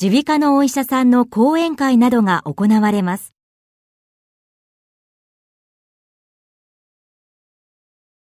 耳鼻科のお医者さんの講演会などが行われます。